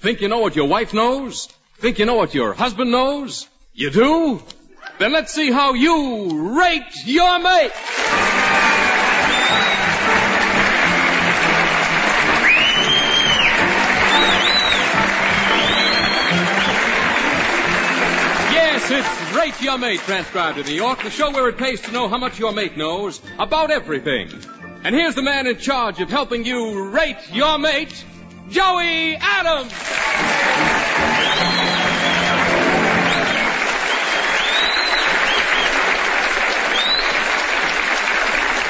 Think you know what your wife knows? Think you know what your husband knows? You do? Then let's see how you rate your mate. Yes, it's Rate Your Mate transcribed to New York, the show where it pays to know how much your mate knows about everything. And here's the man in charge of helping you rate your mate, Joey Adams.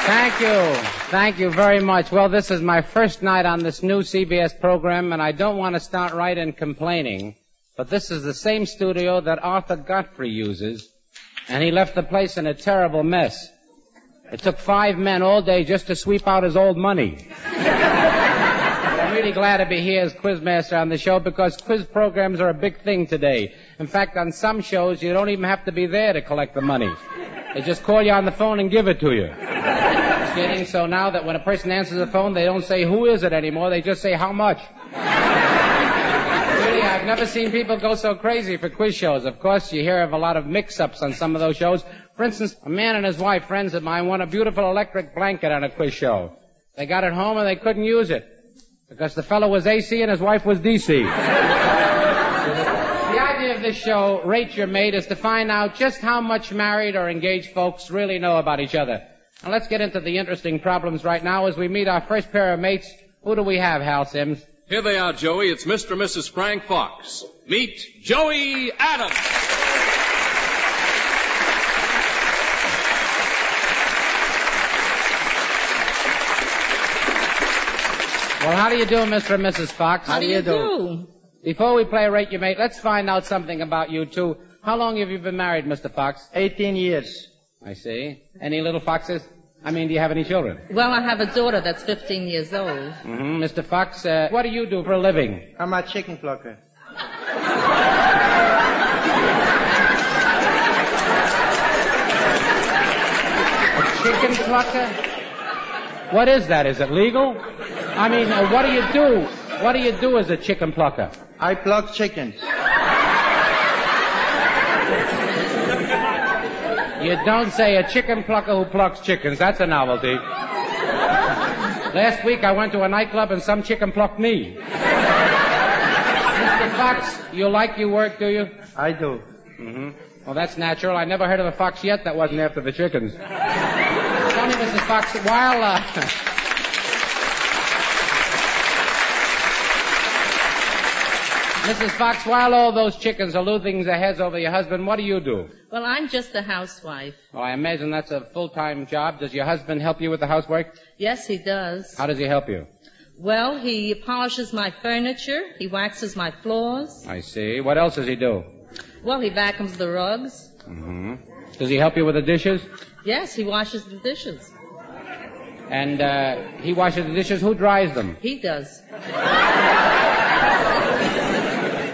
Thank you. Thank you very much. Well, this is my first night on this new CBS program, and I don't want to start right in complaining, but this is the same studio that Arthur Godfrey uses, and he left the place in a terrible mess. It took five men all day just to sweep out his old money. I'm really glad to be here as quizmaster on the show because quiz programs are a big thing today. In fact, on some shows, you don't even have to be there to collect the money. They just call you on the phone and give it to you. Kidding. So now that when a person answers the phone, they don't say who is it anymore. They just say how much. really, I've never seen people go so crazy for quiz shows. Of course, you hear of a lot of mix-ups on some of those shows. For instance, a man and his wife, friends of mine, won a beautiful electric blanket on a quiz show. They got it home and they couldn't use it because the fellow was AC and his wife was DC. the idea of this show, Rate Your Mate, is to find out just how much married or engaged folks really know about each other. And let's get into the interesting problems right now as we meet our first pair of mates. Who do we have, Hal Simms? Here they are, Joey. It's Mr. and Mrs. Frank Fox. Meet Joey Adams. Well, how do you do, Mr. and Mrs. Fox? How do you do? Before we play Rate Your Mate, let's find out something about you two. How long have you been married, Mr. Fox? 18 years. I see. Any little foxes? I mean, do you have any children? Well, I have a daughter that's 15 years old. Mm-hmm. Mr. Fox, uh, what do you do for a living? I'm a chicken plucker. A chicken plucker? What is that? Is it legal? I mean, uh, what do you do? What do you do as a chicken plucker? I pluck chickens. You don't say a chicken plucker who plucks chickens. That's a novelty. Last week I went to a nightclub and some chicken plucked me. Mr. Fox, you like your work, do you? I do. Mm-hmm. Well, that's natural. I never heard of a fox yet that wasn't after the chickens. Tell me, Mrs. Fox, while, uh, Mrs. Fox, while all those chickens are losing their heads over your husband, what do you do? Well, I'm just a housewife. Well, I imagine that's a full-time job. Does your husband help you with the housework? Yes, he does. How does he help you? Well, he polishes my furniture. He waxes my floors. I see. What else does he do? Well, he vacuums the rugs. Mm-hmm. Does he help you with the dishes? Yes, he washes the dishes. And uh, he washes the dishes. Who dries them? He does.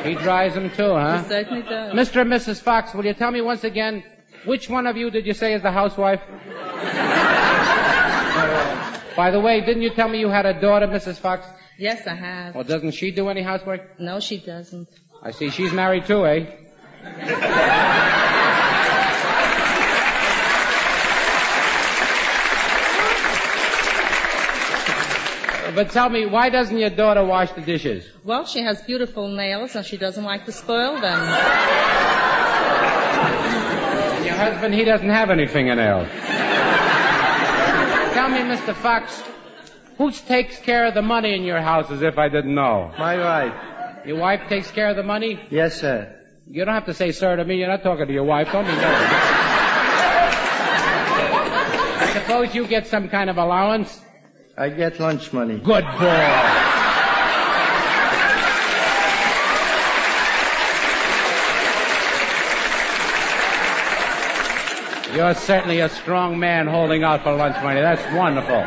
He dries them too, huh? He certainly does. Mr. and Mrs. Fox, will you tell me once again which one of you did you say is the housewife? By the way, didn't you tell me you had a daughter, Mrs. Fox? Yes, I have. Well, doesn't she do any housework? No, she doesn't. I see. She's married too, eh? But tell me, why doesn't your daughter wash the dishes? Well, she has beautiful nails and she doesn't like to spoil them. And your husband, he doesn't have any fingernails. tell me, Mr. Fox, who takes care of the money in your house as if I didn't know? My wife. Your wife takes care of the money? Yes, sir. You don't have to say sir to me. You're not talking to your wife. Don't be nervous. I suppose you get some kind of allowance? I get lunch money. Good boy. You're certainly a strong man holding out for lunch money. That's wonderful.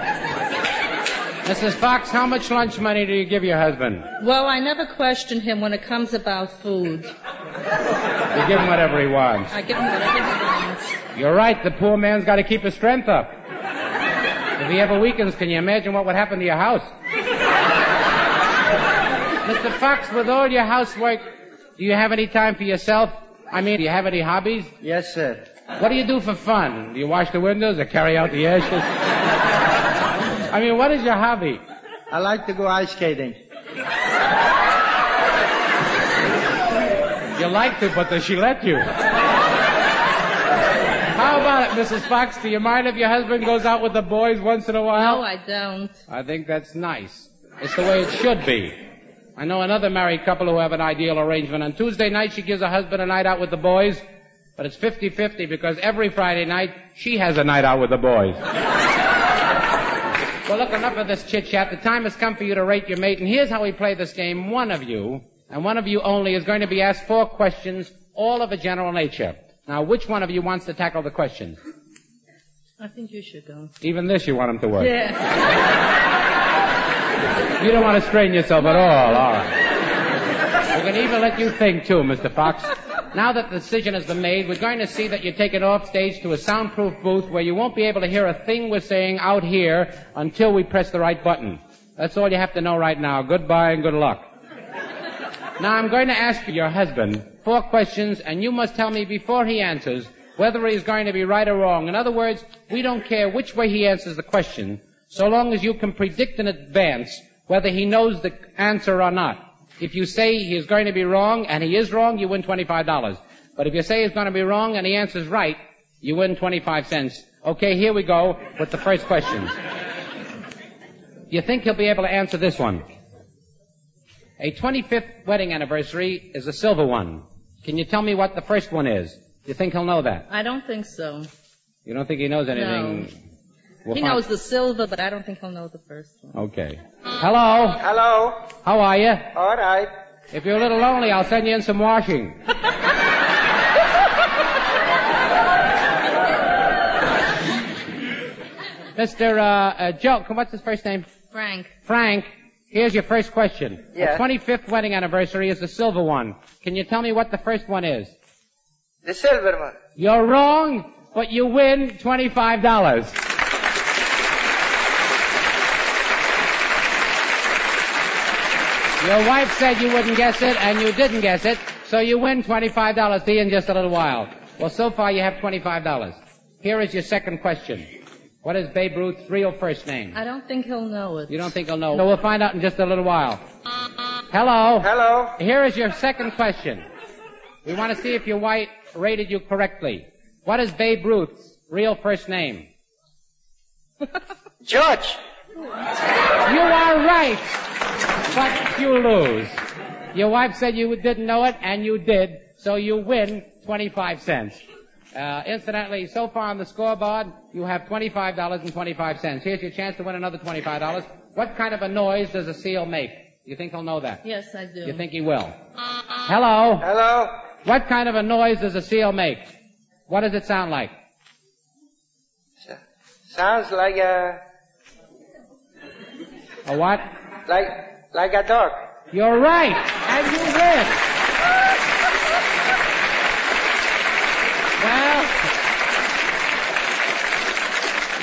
Mrs. Fox, how much lunch money do you give your husband? Well, I never question him when it comes about food. You give him whatever he wants. I give him whatever he wants. You're right. The poor man's got to keep his strength up. If he ever weakens, can you imagine what would happen to your house? Mr. Fox, with all your housework, do you have any time for yourself? I mean, do you have any hobbies? Yes, sir. What do you do for fun? Do you wash the windows or carry out the ashes? I mean, what is your hobby? I like to go ice skating. You like to, but does she let you? How about it, Mrs. Fox? Do you mind if your husband goes out with the boys once in a while? No, I don't. I think that's nice. It's the way it should be. I know another married couple who have an ideal arrangement. On Tuesday night, she gives her husband a night out with the boys, but it's 50-50 because every Friday night, she has a night out with the boys. well, look, enough of this chit-chat. The time has come for you to rate your mate, and here's how we play this game. One of you, and one of you only, is going to be asked four questions, all of a general nature. Now, which one of you wants to tackle the question? I think you should go. Even this you want him to work. Yeah. You don't want to strain yourself at all. All right. We can even let you think too, Mr. Fox. Now that the decision has been made, we're going to see that you're taken off stage to a soundproof booth where you won't be able to hear a thing we're saying out here until we press the right button. That's all you have to know right now. Goodbye and good luck. Now I'm going to ask your husband four questions and you must tell me before he answers whether he's going to be right or wrong. In other words, we don't care which way he answers the question, so long as you can predict in advance whether he knows the answer or not. If you say he is going to be wrong and he is wrong, you win $25. But if you say he's going to be wrong and he answers right, you win 25 cents. Okay, here we go with the first question. You think he'll be able to answer this one? A 25th wedding anniversary is a silver one. Can you tell me what the first one is? You think he'll know that? I don't think so. You don't think he knows anything? We'll he find- knows the silver, but I don't think he'll know the first one. Okay. Hello. Hello. How are you? All right. If you're a little lonely, I'll send you in some washing. Mr. Uh, uh, Joe, what's his first name? Frank. Frank. Here's your first question. Yeah. The 25th wedding anniversary is the silver one. Can you tell me what the first one is? The silver one. You're wrong, but you win $25. Your wife said you wouldn't guess it, and you didn't guess it, so you win $25. See you in just a little while. Well, so far you have $25. Here is your second question. What is Babe Ruth's real first name? I don't think he'll know it. You don't think he'll know? So we'll find out in just a little while. Hello? Hello. Here is your second question. We want to see if your wife rated you correctly. What is Babe Ruth's real first name? George. You are right, but you lose. Your wife said you didn't know it, and you did, so you win 25 cents. Uh, incidentally, so far on the scoreboard, you have $25 and 25 cents. Here's your chance to win another $25. What kind of a noise does a seal make? You think he'll know that? Yes, I do. You think he will? Hello? Hello. What kind of a noise does a seal make? What does it sound like? S- sounds like a A what? like like a dog. You're right, and you win. Well,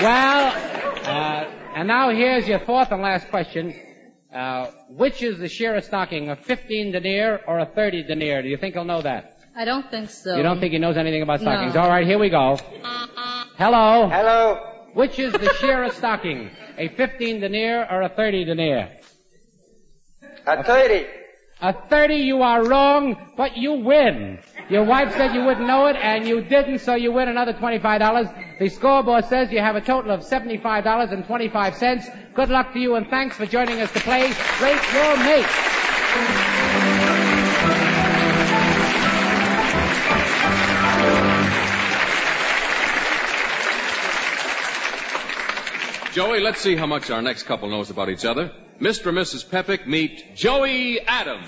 well, uh, and now here's your fourth and last question. Uh, which is the sheerer stocking, a 15 denier or a 30 denier? Do you think he'll know that? I don't think so. You don't think he knows anything about stockings? No. All right, here we go. Hello. Hello. Which is the sheerer stocking, a 15 denier or a 30 denier? A thirty. A 30, you are wrong, but you win. Your wife said you wouldn't know it, and you didn't, so you win another $25. The scoreboard says you have a total of $75.25. Good luck to you, and thanks for joining us to play Rate Your Mate. Joey, let's see how much our next couple knows about each other. Mr. and Mrs. Peppick meet Joey Adams.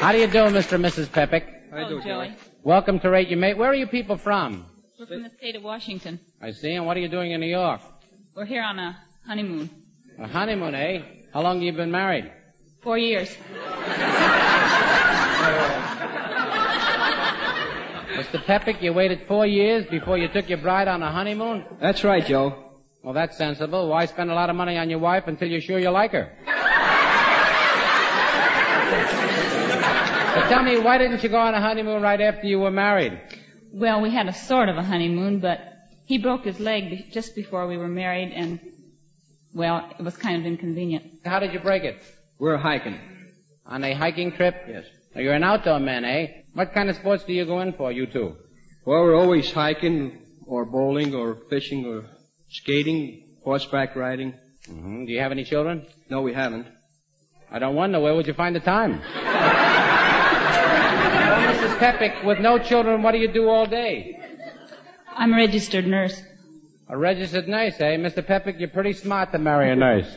How do you do, Mr. and Mrs. Peppick? Hello, Joey. Welcome to Rate Your Mate. Where are you people from? We're from the state of Washington. I see, and what are you doing in New York? We're here on a honeymoon. A honeymoon, eh? How long have you been married? Four years. Mr. Peppick, you waited four years before you took your bride on a honeymoon? That's right, Joe. Well, that's sensible. Why spend a lot of money on your wife until you're sure you like her? but tell me, why didn't you go on a honeymoon right after you were married? Well, we had a sort of a honeymoon, but he broke his leg just before we were married, and well, it was kind of inconvenient. How did you break it? We're hiking. On a hiking trip? Yes. Now, you're an outdoor man, eh? What kind of sports do you go in for, you two? Well, we're always hiking, or bowling, or fishing, or skating, horseback riding. hmm Do you have any children? No, we haven't. I don't wonder. Where would you find the time? well, Mrs. Peppick, with no children, what do you do all day? I'm a registered nurse. A registered nurse, eh? Mr. Peppick, you're pretty smart to marry a nurse.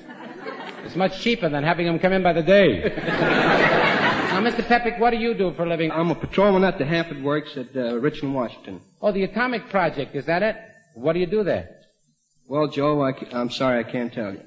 It's much cheaper than having them come in by the day. now, Mr. Peppick, what do you do for a living? I'm a patrolman at the Hanford Works at uh, Richland, Washington. Oh, the Atomic Project, is that it? What do you do there? Well, Joe, I, am sorry I can't tell you.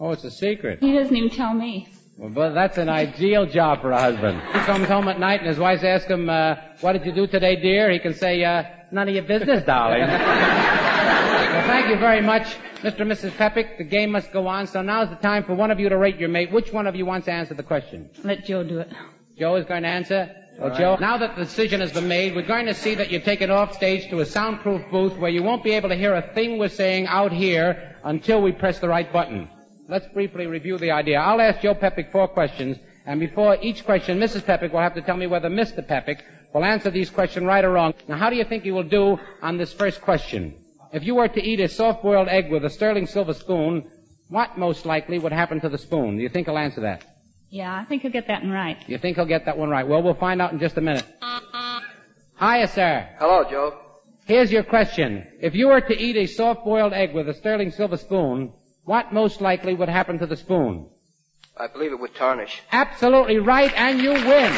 Oh, it's a secret. He doesn't even tell me. Well, but that's an ideal job for a husband. He comes home at night and his wife asks him, uh, what did you do today, dear? He can say, uh, none of your business, darling. well, thank you very much, Mr. and Mrs. Peppick. The game must go on, so now's the time for one of you to rate your mate. Which one of you wants to answer the question? Let Joe do it. Joe is going to answer. Well, Joe, now that the decision has been made, we're going to see that you're taken off stage to a soundproof booth where you won't be able to hear a thing we're saying out here until we press the right button. Let's briefly review the idea. I'll ask Joe Peppick four questions, and before each question, Mrs. Peppick will have to tell me whether Mr. Peppick will answer these questions right or wrong. Now, how do you think he will do on this first question? If you were to eat a soft-boiled egg with a sterling silver spoon, what most likely would happen to the spoon? Do you think he'll answer that? Yeah, I think he'll get that one right. You think he'll get that one right? Well, we'll find out in just a minute. Hiya, sir. Hello, Joe. Here's your question. If you were to eat a soft-boiled egg with a sterling silver spoon, what most likely would happen to the spoon? I believe it would tarnish. Absolutely right, and you win.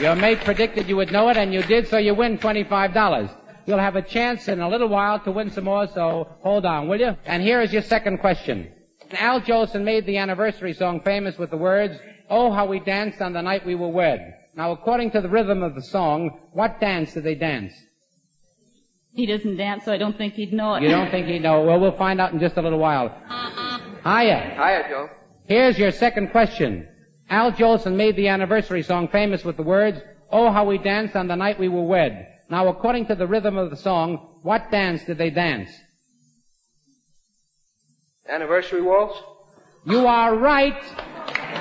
Your mate predicted you would know it, and you did, so you win $25. You'll have a chance in a little while to win some more, so hold on, will you? And here is your second question. Al Jolson made the anniversary song famous with the words, Oh, how we danced on the night we were wed. Now, according to the rhythm of the song, what dance did they dance? He doesn't dance, so I don't think he'd know it. You don't think he'd know? Well, we'll find out in just a little while. Uh-uh. Hiya. Hiya, Joe. Here's your second question. Al Jolson made the anniversary song famous with the words, Oh, how we danced on the night we were wed. Now, according to the rhythm of the song, what dance did they dance? Anniversary waltz? You are right,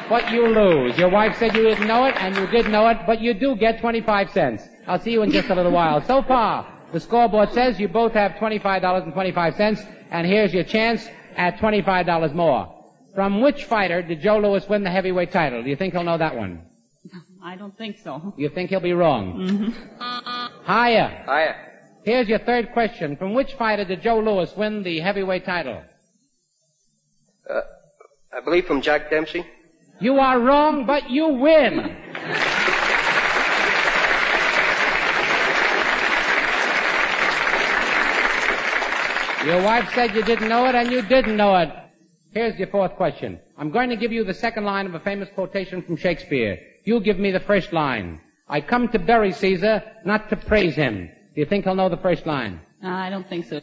but you lose. Your wife said you didn't know it, and you did know it, but you do get 25 cents. I'll see you in just a little while. So far, the scoreboard says you both have $25.25, and here's your chance at $25 more. From which fighter did Joe Louis win the heavyweight title? Do you think he'll know that one? I don't think so. You think he'll be wrong? Hiya. Hiya. Here's your third question. From which fighter did Joe Louis win the heavyweight title? Uh, I believe from Jack Dempsey. You are wrong, but you win. Your wife said you didn't know it, and you didn't know it. Here's your fourth question. I'm going to give you the second line of a famous quotation from Shakespeare. You give me the first line. I come to bury Caesar, not to praise him. Do you think he'll know the first line? No, I don't think so.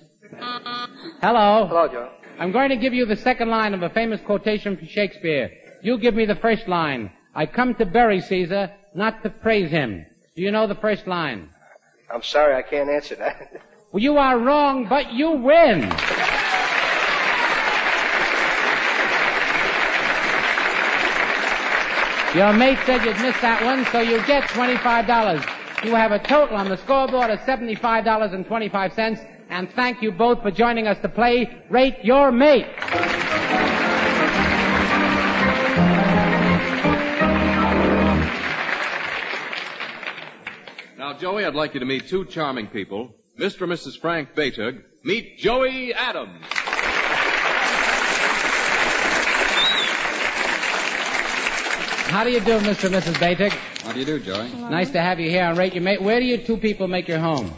Hello? Hello, Joe. I'm going to give you the second line of a famous quotation from Shakespeare. You give me the first line. I come to bury Caesar, not to praise him. Do you know the first line? I'm sorry I can't answer that. Well, you are wrong, but you win. Your mate said you'd miss that one, so you get $25. You have a total on the scoreboard of $75.25, and thank you both for joining us to play Rate Your Mate. Now, Joey, I'd like you to meet two charming people. Mr. and Mrs. Frank Baytug. Meet Joey Adams. How do you do, Mr. and Mrs. Baytick? How do you do, Joey? Nice to have you here on Rate Your Mate. Where do you two people make your home?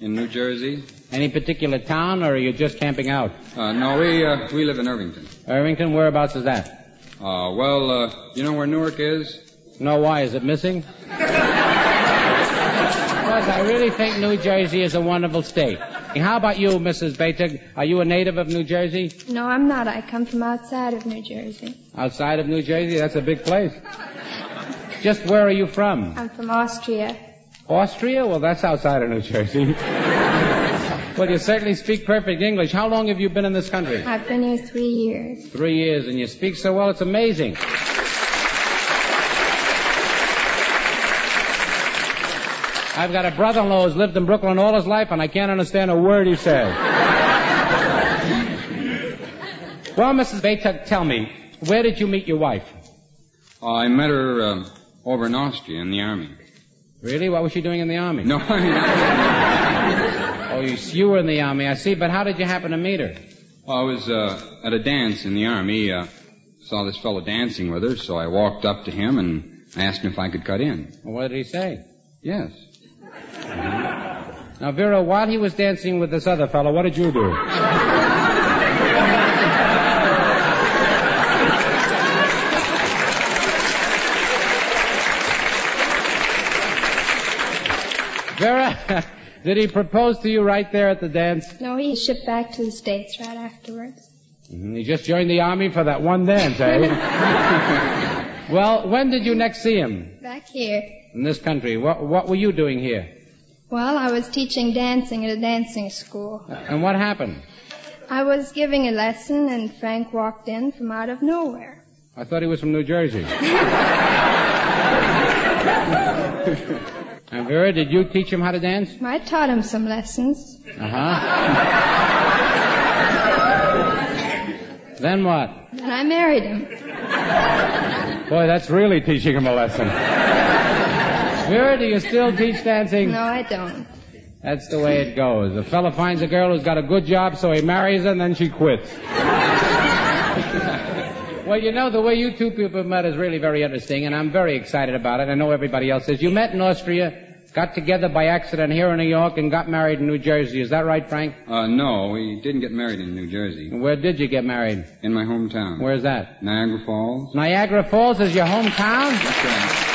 In New Jersey? Any particular town, or are you just camping out? Uh, no, we, uh, we live in Irvington. Irvington, whereabouts is that? Uh, well, uh, you know where Newark is? No, why? Is it missing? because I really think New Jersey is a wonderful state. How about you, Mrs. Bater? Are you a native of New Jersey? No, I'm not. I come from outside of New Jersey. Outside of New Jersey? That's a big place. Just where are you from? I'm from Austria. Austria? Well, that's outside of New Jersey. well, you certainly speak perfect English. How long have you been in this country? I've been here three years. Three years, and you speak so well, it's amazing. I've got a brother-in-law who's lived in Brooklyn all his life, and I can't understand a word he says. well, Mrs. Baytuck, tell me, where did you meet your wife? Oh, I met her uh, over in Austria in the army. Really? What was she doing in the army? No, I mean, Oh, you, you were in the army, I see. But how did you happen to meet her? Well, I was uh, at a dance in the army. Uh, saw this fellow dancing with her, so I walked up to him and asked him if I could cut in. Well, what did he say? Yes. Now, Vera, while he was dancing with this other fellow, what did you do? Vera, did he propose to you right there at the dance? No, he shipped back to the States right afterwards. Mhm, He just joined the army for that one dance, eh? well, when did you next see him Back here. in this country? What, what were you doing here? Well, I was teaching dancing at a dancing school. And what happened? I was giving a lesson and Frank walked in from out of nowhere. I thought he was from New Jersey. and Vera, did you teach him how to dance? I taught him some lessons. Uh huh. then what? Then I married him. Boy, that's really teaching him a lesson. Vera, do you still teach dancing? No, I don't. That's the way it goes. A fella finds a girl who's got a good job, so he marries her, and then she quits. well, you know, the way you two people met is really very interesting, and I'm very excited about it. I know everybody else is. You met in Austria, got together by accident here in New York, and got married in New Jersey. Is that right, Frank? Uh, no, we didn't get married in New Jersey. Where did you get married? In my hometown. Where's that? Niagara Falls. Niagara Falls is your hometown? That's right.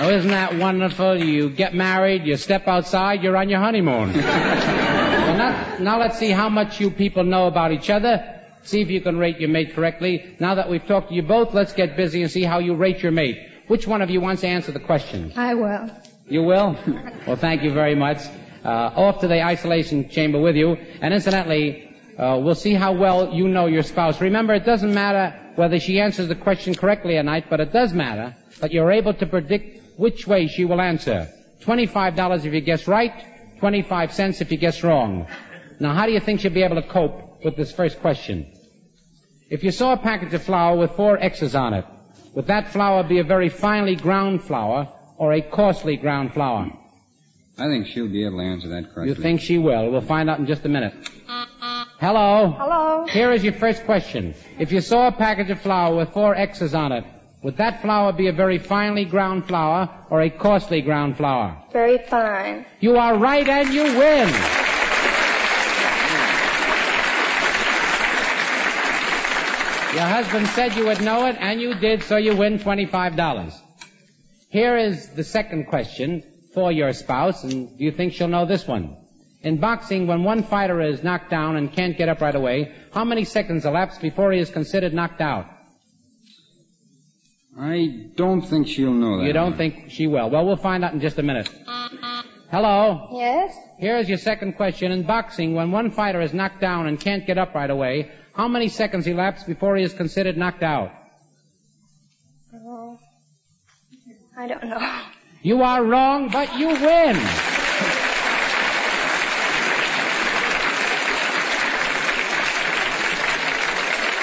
Oh, isn't that wonderful? You get married, you step outside, you're on your honeymoon. well, now, now let's see how much you people know about each other. See if you can rate your mate correctly. Now that we've talked to you both, let's get busy and see how you rate your mate. Which one of you wants to answer the question? I will. You will? Well, thank you very much. Uh, off to the isolation chamber with you. And incidentally, uh, we'll see how well you know your spouse. Remember, it doesn't matter whether she answers the question correctly or not, but it does matter that you're able to predict which way she will answer. $25 if you guess right, 25 cents if you guess wrong. Now, how do you think she'll be able to cope with this first question? If you saw a package of flour with four X's on it, would that flour be a very finely ground flour or a coarsely ground flour? I think she'll be able to answer that correctly. You think she will? We'll find out in just a minute. Hello? Hello. Here is your first question. If you saw a package of flour with four X's on it, would that flour be a very finely ground flour or a coarsely ground flour? Very fine. You are right and you win. Your husband said you would know it and you did, so you win $25. Here is the second question for your spouse, and do you think she'll know this one? In boxing, when one fighter is knocked down and can't get up right away, how many seconds elapse before he is considered knocked out? I don't think she'll know that. You don't one. think she will. Well, we'll find out in just a minute. Hello? Yes? Here's your second question. In boxing, when one fighter is knocked down and can't get up right away, how many seconds elapse before he is considered knocked out? Oh, I don't know. You are wrong, but you win.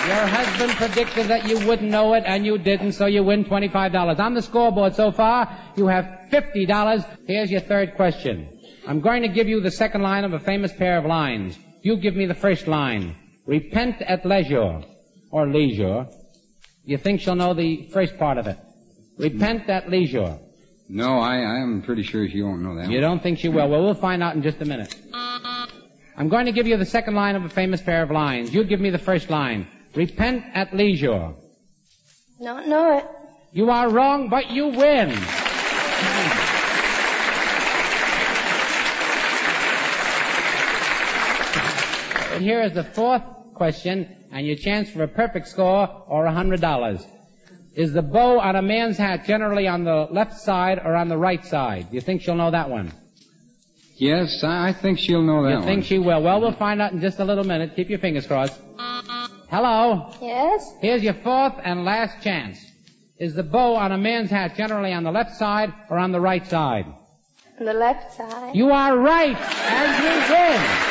Your husband predicted that you wouldn't know it, and you didn't, so you win $25. On the scoreboard so far, you have $50. Here's your third question. I'm going to give you the second line of a famous pair of lines. You give me the first line. Repent at leisure, or leisure. You think she'll know the first part of it. Repent at leisure. No, I, I'm pretty sure she won't know that. You one. don't think she will? Well, we'll find out in just a minute. I'm going to give you the second line of a famous pair of lines. You give me the first line. Repent at leisure. Not know it. You are wrong, but you win. And here is the fourth question, and your chance for a perfect score or a hundred dollars. Is the bow on a man's hat generally on the left side or on the right side? Do you think she'll know that one? Yes, I I think she'll know that one. You one. think she will? Well, we'll find out in just a little minute. Keep your fingers crossed. Hello? Yes? Here's your fourth and last chance. Is the bow on a man's hat generally on the left side or on the right side? On the left side. You are right, and you win.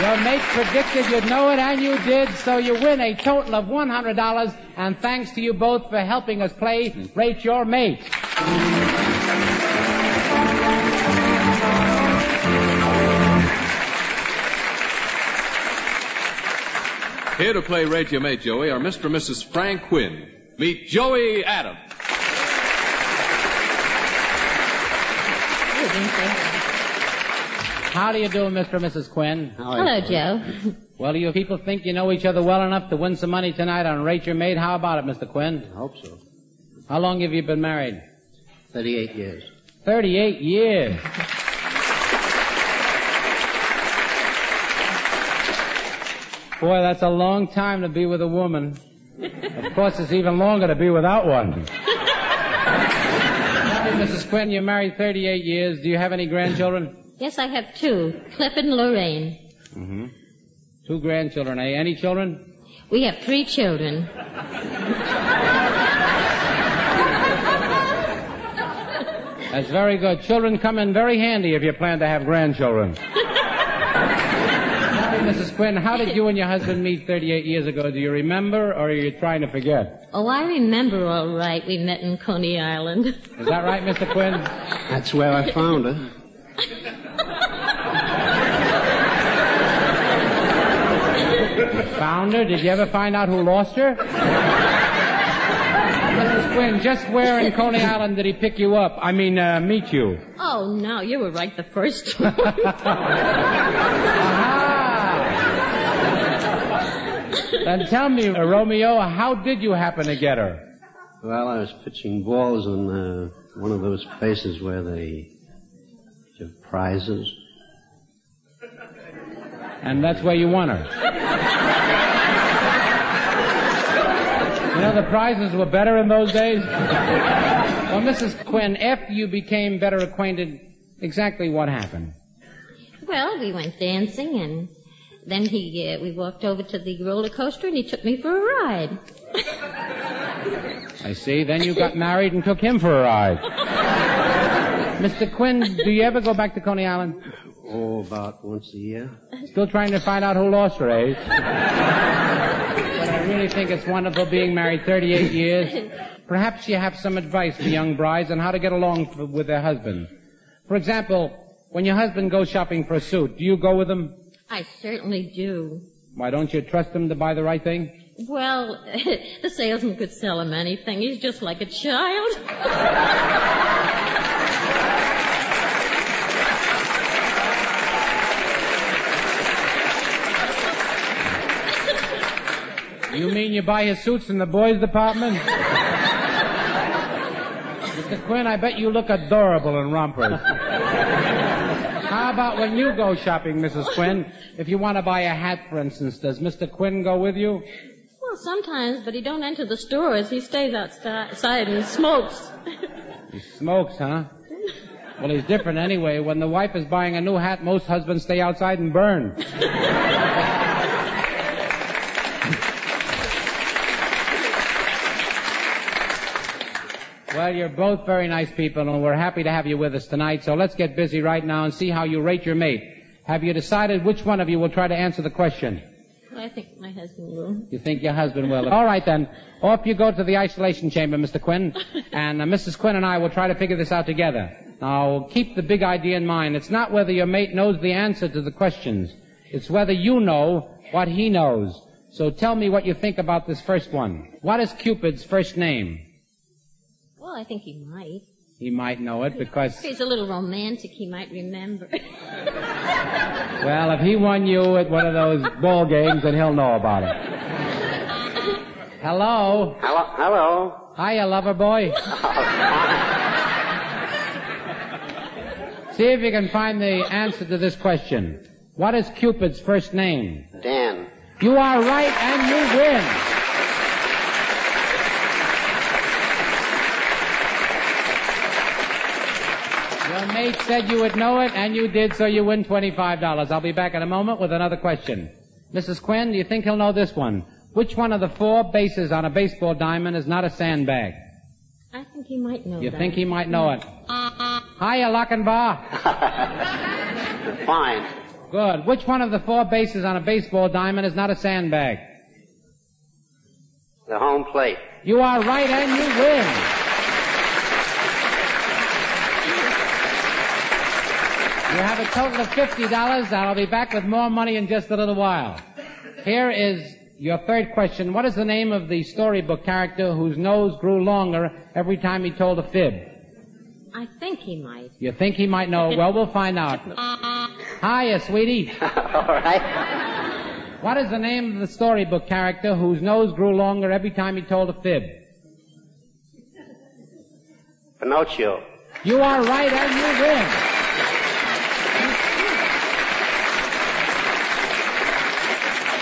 Your mate predicted you'd know it, and you did, so you win a total of $100, and thanks to you both for helping us play Rate Your Mate. Here to play Rate Your Mate, Joey, are Mr. and Mrs. Frank Quinn. Meet Joey Adams. How do you do, Mr. and Mrs. Quinn? Hello, Joe. Well, do you people think you know each other well enough to win some money tonight on Rate Your Mate? How about it, Mr. Quinn? I hope so. How long have you been married? 38 years. 38 years. Boy, that's a long time to be with a woman. Of course, it's even longer to be without one. Mrs. Quinn, you're married 38 years. Do you have any grandchildren? Yes, I have two, Cliff and Lorraine. Mm-hmm. Two grandchildren, eh? Any children? We have three children. That's very good. Children come in very handy if you plan to have grandchildren. Mrs. Quinn, how did you and your husband meet 38 years ago? Do you remember, or are you trying to forget? Oh, I remember all right. We met in Coney Island. Is that right, Mr. Quinn? That's where I found her. Found her? Did you ever find out who lost her? Mrs. Quinn, just where in Coney Island did he pick you up? I mean, uh, meet you? Oh, no, you were right the first time. Then tell me, uh, Romeo, how did you happen to get her? Well, I was pitching balls in uh, one of those places where they give prizes. And that's where you won her. You know, the prizes were better in those days. Well, Mrs. Quinn, after you became better acquainted, exactly what happened? well, we went dancing and then he, uh, we walked over to the roller coaster and he took me for a ride. I see. Then you got married and took him for a ride. Mr. Quinn, do you ever go back to Coney Island? Oh, about once a year. Still trying to find out who lost her, eh? But I really think it's wonderful being married 38 years. Perhaps you have some advice for young brides on how to get along with their husband. For example, when your husband goes shopping for a suit, do you go with him? I certainly do. Why don't you trust him to buy the right thing? Well, the salesman could sell him anything. He's just like a child. You mean you buy his suits in the boys' department? Mr. Quinn, I bet you look adorable in rompers. How about when you go shopping, Mrs. Quinn? If you want to buy a hat, for instance, does Mr. Quinn go with you? Well, sometimes, but he don't enter the stores. He stays outside and smokes. He smokes, huh? Well, he's different anyway. When the wife is buying a new hat, most husbands stay outside and burn. Well, you're both very nice people, and we're happy to have you with us tonight. So let's get busy right now and see how you rate your mate. Have you decided which one of you will try to answer the question? I think my husband will. You think your husband will? All right then. Off you go to the isolation chamber, Mr. Quinn, and uh, Mrs. Quinn and I will try to figure this out together. Now, keep the big idea in mind. It's not whether your mate knows the answer to the questions. It's whether you know what he knows. So tell me what you think about this first one. What is Cupid's first name? Well, I think he might. He might know it because, If he's a little romantic, he might remember. well, if he won you at one of those ball games, then he'll know about it. Hello? Hello, hello. Hiya, lover boy. See if you can find the answer to this question. What is Cupid's first name? Dan. You are right and you win. Your mate said you would know it, and you did, so you win $25. I'll be back in a moment with another question. Mrs. Quinn, do you think he'll know this one? Which one of the four bases on a baseball diamond is not a sandbag? I think he might know it. You that. think he might know it? Hiya, Lochinvar. Fine. Good. Which one of the four bases on a baseball diamond is not a sandbag? The home plate. You are right and you win. You have a total of $50 and I'll be back with more money in just a little while. Here is your third question. What is the name of the storybook character whose nose grew longer every time he told a fib? I think he might. You think he might know? Well, we'll find out. Hiya, sweetie. All right. What is the name of the storybook character whose nose grew longer every time he told a fib? Pinocchio. You are right and you win.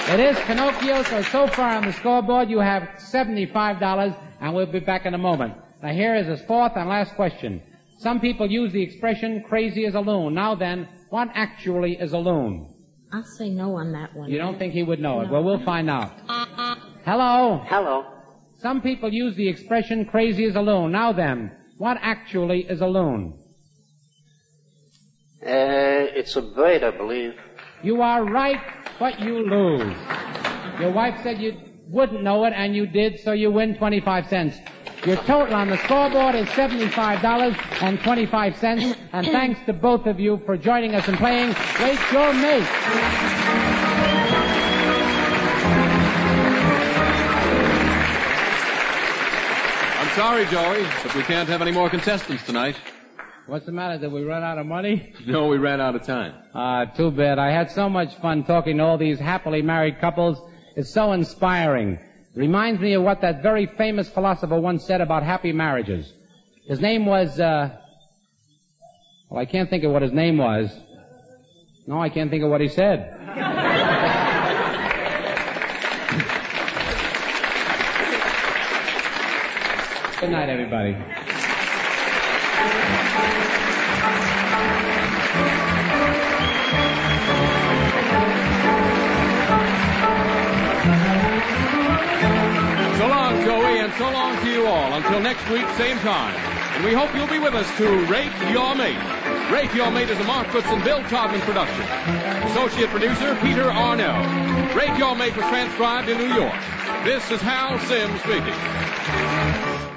It is Pinocchio, so so far on the scoreboard you have $75 and we'll be back in a moment. Now here is his fourth and last question. Some people use the expression crazy as a loon. Now then, what actually is a loon? I'll say no on that one. You don't think he would know it? Well, we'll find out. Hello? Hello. Some people use the expression crazy as a loon. Now then, what actually is a loon? Uh, it's a bird, I believe. You are right, but you lose. Your wife said you wouldn't know it, and you did, so you win 25 cents. Your total on the scoreboard is $75.25, and thanks to both of you for joining us and playing Rate Your Mate. I'm sorry, Joey, but we can't have any more contestants tonight. What's the matter? Did we run out of money? No, we ran out of time. Ah, too bad. I had so much fun talking to all these happily married couples. It's so inspiring. Reminds me of what that very famous philosopher once said about happy marriages. His name was, uh, well, I can't think of what his name was. No, I can't think of what he said. Good night, everybody. So long to you all. Until next week, same time. And we hope you'll be with us to Rate Your Mate. Rate Your Mate is a Mark Fritz and Bill Todman production. Associate producer, Peter Arnell. Rate Your Mate was transcribed in New York. This is Hal Simms speaking.